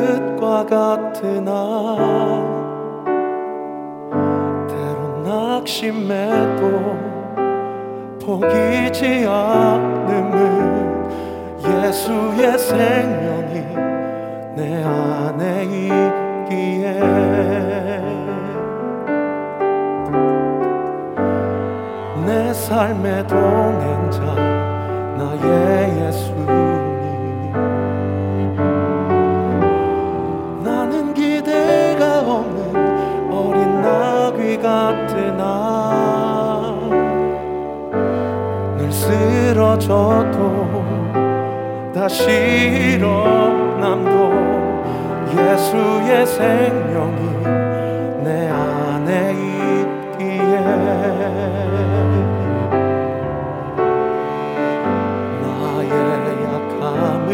끝과 같으나 때론 낙심해도 포기지 않음은 예수의 생명이 내 안에 있기에 내 삶의 동행자 나의 예수님. 넘쳐도 다시 일어남도 예수의 생명이 내 안에 있기에 나의 약함은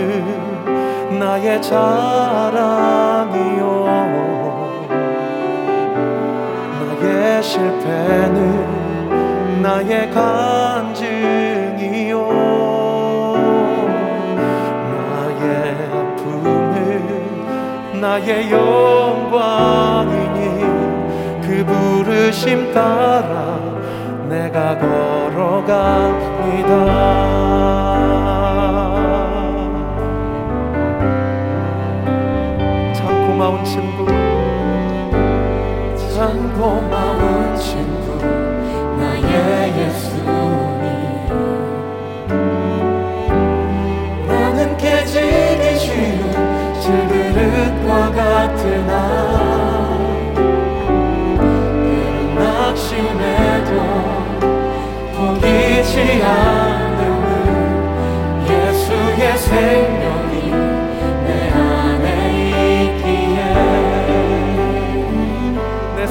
나의 자랑이요. 나의 실패는 나의 가 나의 영광이니 그 부르심 따라 내가 걸어갑니다.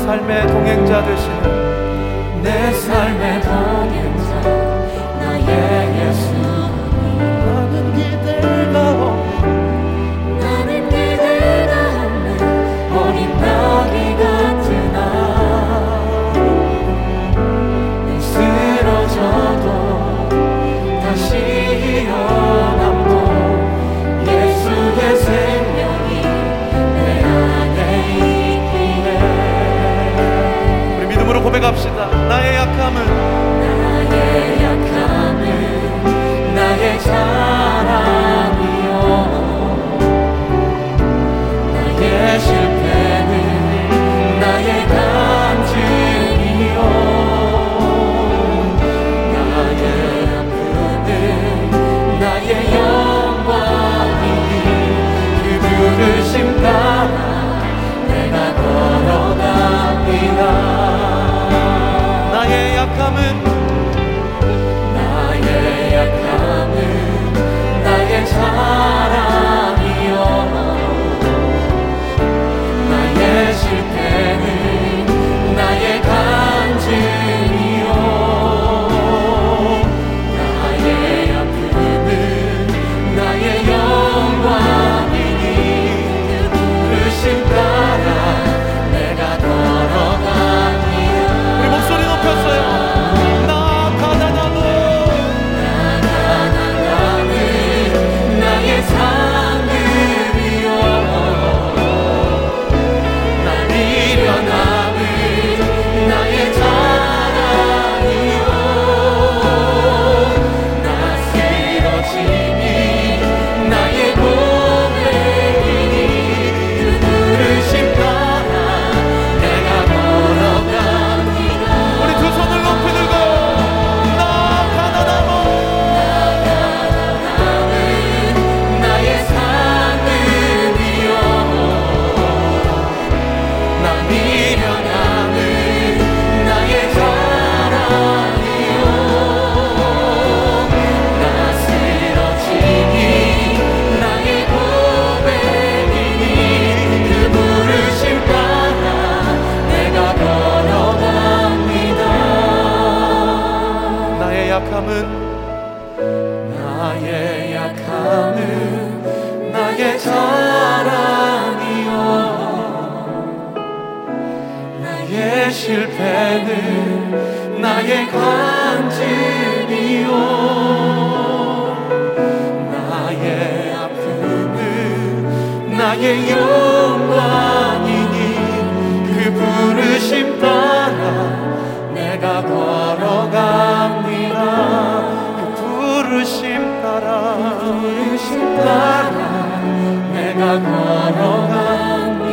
삶의 동행자 되시는 내 삶의 동행자 실패는 나의 간증이요. 나의 아픔은 나의 영광이니 그 부르심 따라 내가 걸어갑니다. 그 부르심 따라 그 부르심 따라 내가 걸어갑니다.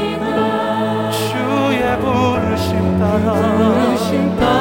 주의 부 따라